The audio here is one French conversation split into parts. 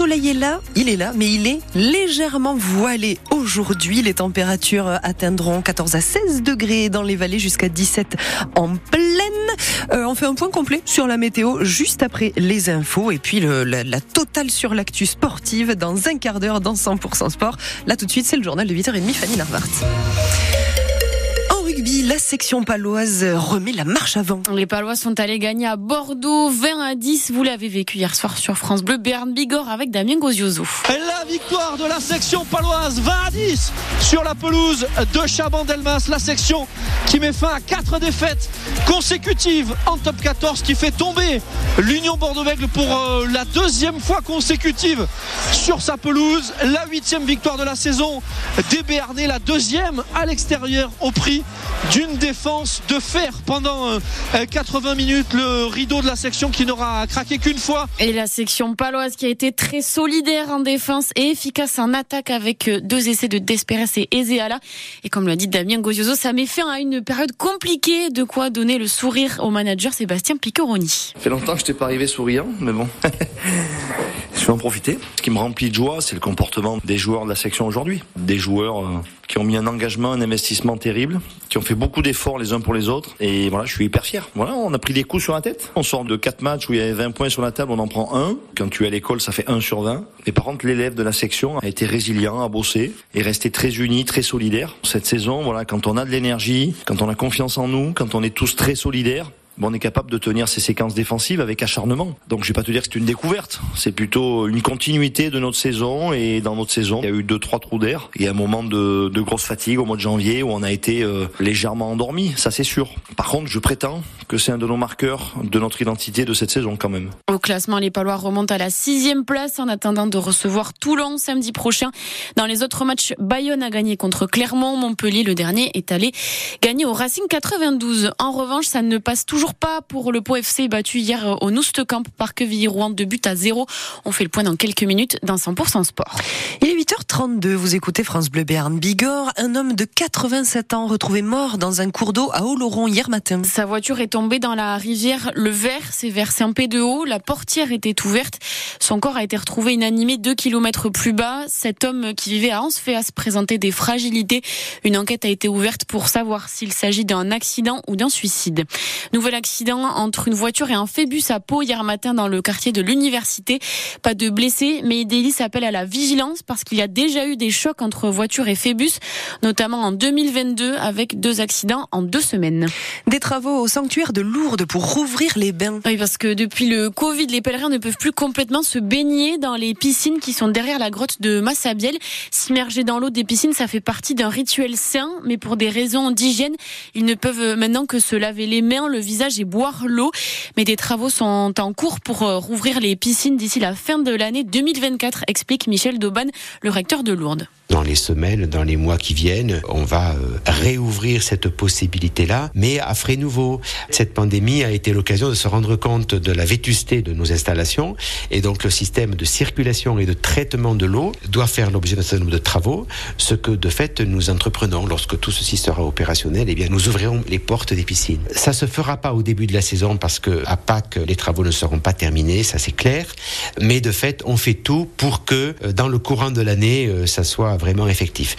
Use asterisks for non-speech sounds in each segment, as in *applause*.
soleil est là, il est là, mais il est légèrement voilé aujourd'hui. Les températures atteindront 14 à 16 degrés dans les vallées jusqu'à 17 en pleine. Euh, on fait un point complet sur la météo juste après les infos et puis le, la, totale sur l'actu sportive dans un quart d'heure dans 100% sport. Là tout de suite, c'est le journal de 8h30, Fanny Larvart la section paloise remet la marche avant. Les Palois sont allés gagner à Bordeaux 20 à 10. Vous l'avez vécu hier soir sur France Bleu, Berne Bigorre avec Damien Gozioso. La victoire de la section paloise 20 à 10 sur la pelouse de Chaban-Delmas. La section qui met fin à quatre défaites consécutives en top 14 qui fait tomber l'Union Bordeaux-Bègles pour euh, la deuxième fois consécutive sur sa pelouse. La huitième victoire de la saison des Béarnais, la deuxième à l'extérieur au prix d'une défense de fer pendant 80 euh, minutes. Le rideau de la section qui n'aura craqué qu'une fois. Et la section paloise qui a été très solidaire en défense et efficace en attaque avec euh, deux essais de Desperes et Ezeala. Et comme l'a dit Damien Gozioso, ça met fin à une période compliquée. De quoi donner le sourire au manager Sébastien Piccoroni. Ça fait longtemps que je t'ai pas arrivé souriant, mais bon. *laughs* vais en profiter. Ce qui me remplit de joie, c'est le comportement des joueurs de la section aujourd'hui. Des joueurs euh, qui ont mis un engagement, un investissement terrible, qui ont fait beaucoup d'efforts les uns pour les autres. Et voilà, je suis hyper fier. Voilà, on a pris des coups sur la tête. On sort de quatre matchs où il y avait 20 points sur la table, on en prend un. Quand tu es à l'école, ça fait 1 sur 20. Et par contre, l'élève de la section a été résilient, a bossé et resté très uni, très solidaire. Cette saison, voilà, quand on a de l'énergie, quand on a confiance en nous, quand on est tous très solidaires, on est capable de tenir ces séquences défensives avec acharnement. Donc je vais pas te dire que c'est une découverte, c'est plutôt une continuité de notre saison et dans notre saison, il y a eu deux trois trous d'air. Il y a un moment de, grosse fatigue au mois de janvier où on a été euh, légèrement endormi, ça c'est sûr. Par contre, je prétends que c'est un de nos marqueurs de notre identité de cette saison quand même. Au classement, les Palois remontent à la sixième place en attendant de recevoir Toulon samedi prochain. Dans les autres matchs, Bayonne a gagné contre Clermont, Montpellier le dernier est allé gagner au Racing 92. En revanche, ça ne passe toujours pas pour le Pau FC battu hier au Noustecamp par Quevilly-Rouen de but à zéro. On fait le point dans quelques minutes dans 100% sport. Il est 8h32, vous écoutez France Bleu Béarn Bigorre. Un homme de 87 ans retrouvé mort dans un cours d'eau à Oloron hier matin. Sa voiture est tombée dans la rivière Le Vert, c'est versé un peu de haut. La portière était ouverte. Son corps a été retrouvé inanimé 2 km plus bas. Cet homme qui vivait à Ansfeas présentait des fragilités. Une enquête a été ouverte pour savoir s'il s'agit d'un accident ou d'un suicide. Nouvel accident entre une voiture et un phébus à Pau hier matin dans le quartier de l'université. Pas de blessés, mais Idélis s'appelle à la vigilance parce qu'il y a déjà eu des chocs entre voiture et phébus, notamment en 2022 avec deux accidents en deux semaines. Des travaux au sanctuaire de Lourdes pour rouvrir les bains. Oui, parce que depuis le Covid, les pèlerins ne peuvent plus complètement se baigner dans les piscines qui sont derrière la grotte de Massabielle. S'immerger dans l'eau des piscines, ça fait partie d'un rituel sain, mais pour des raisons d'hygiène, ils ne peuvent maintenant que se laver les mains, le visage et boire l'eau. Mais des travaux sont en cours pour euh, rouvrir les piscines d'ici la fin de l'année 2024, explique Michel Dauban, le recteur de Lourdes dans les semaines, dans les mois qui viennent, on va euh, réouvrir cette possibilité-là, mais à frais nouveaux. Cette pandémie a été l'occasion de se rendre compte de la vétusté de nos installations, et donc le système de circulation et de traitement de l'eau doit faire l'objet d'un certain nombre de travaux, ce que de fait nous entreprenons. Lorsque tout ceci sera opérationnel, eh bien nous ouvrirons les portes des piscines. Ça se fera pas au début de la saison parce que à Pâques les travaux ne seront pas terminés, ça c'est clair, mais de fait on fait tout pour que euh, dans le courant de l'année euh, ça soit vraiment effectif.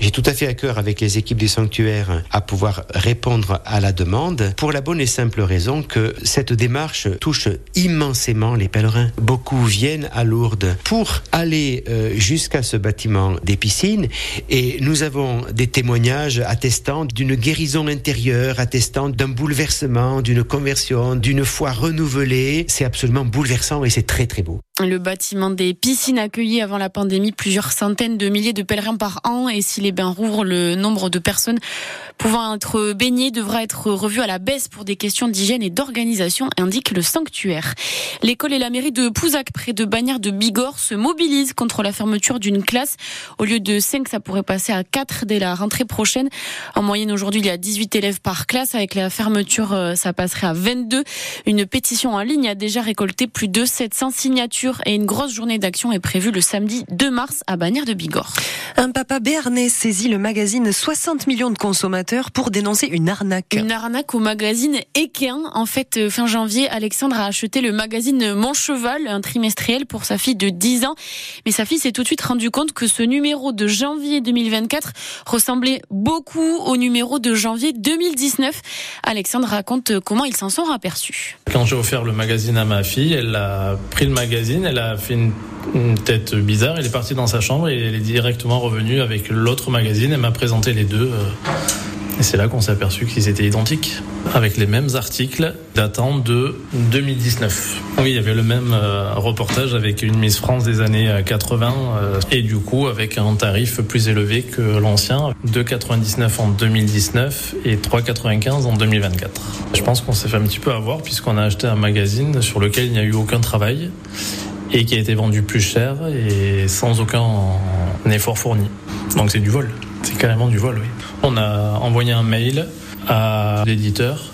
J'ai tout à fait à cœur avec les équipes du sanctuaire à pouvoir répondre à la demande pour la bonne et simple raison que cette démarche touche immensément les pèlerins. Beaucoup viennent à Lourdes pour aller euh, jusqu'à ce bâtiment des piscines et nous avons des témoignages attestant d'une guérison intérieure, attestant d'un bouleversement, d'une conversion, d'une foi renouvelée. C'est absolument bouleversant et c'est très très beau. Le bâtiment des piscines accueillit avant la pandémie plusieurs centaines de milliers de pèlerins par an et si les bains rouvrent, le nombre de personnes pouvant être baignées devra être revu à la baisse pour des questions d'hygiène et d'organisation, indique le sanctuaire. L'école et la mairie de Pouzac, près de Bagnères de Bigorre, se mobilisent contre la fermeture d'une classe. Au lieu de 5, ça pourrait passer à 4 dès la rentrée prochaine. En moyenne, aujourd'hui, il y a 18 élèves par classe. Avec la fermeture, euh, ça passerait à 22. Une pétition en ligne a déjà récolté plus de 700 signatures et une grosse journée d'action est prévue le samedi 2 mars à Bagnères de Bigorre. Un papa béarnais saisit le magazine 60 millions de consommateurs pour dénoncer une arnaque. Une arnaque au magazine Equin. En fait, euh, fin janvier, Alexandre a acheté le magazine Mon Cheval, un trimestriel pour sa fille de 10 ans. Mais sa fille s'est tout de suite rendu compte que ce numéro de janvier 2024 ressemblait beaucoup au numéro de janvier 2019. Alexandre raconte comment ils s'en sont aperçus. Quand j'ai offert le magazine à ma fille, elle a pris le magazine, elle a fait une, tête bizarre, elle est partie dans sa chambre et elle est directement revenue avec l'autre magazine, elle m'a présenté les deux. euh, c'est là qu'on s'est aperçu qu'ils étaient identiques, avec les mêmes articles datant de 2019. Oui, il y avait le même euh, reportage avec une Miss France des années euh, 80 euh, et du coup avec un tarif plus élevé que l'ancien, 2,99 en 2019 et 3,95 en 2024. Je pense qu'on s'est fait un petit peu avoir puisqu'on a acheté un magazine sur lequel il n'y a eu aucun travail et qui a été vendu plus cher et sans aucun effort fourni. Donc c'est du vol. C'est carrément du vol, oui. On a envoyé un mail à l'éditeur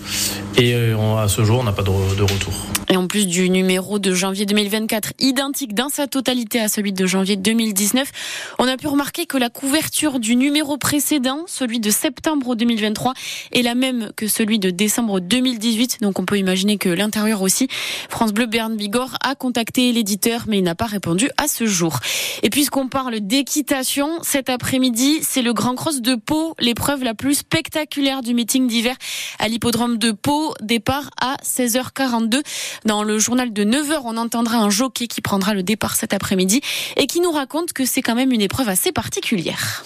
et euh, à ce jour, on n'a pas de retour. Et en plus du numéro de janvier 2024, identique dans sa totalité à celui de janvier 2019, on a pu remarquer que la couverture du numéro précédent, celui de septembre 2023, est la même que celui de décembre 2018. Donc on peut imaginer que l'intérieur aussi. France Bleu Berne Bigorre a contacté l'éditeur, mais il n'a pas répondu à ce jour. Et puisqu'on parle d'équitation, cet après-midi, c'est le Grand Cross de Pau, l'épreuve la plus spectaculaire du meeting d'hiver à l'hippodrome de Pau. Départ à 16h42. Dans le journal de 9h, on entendra un jockey qui prendra le départ cet après-midi et qui nous raconte que c'est quand même une épreuve assez particulière.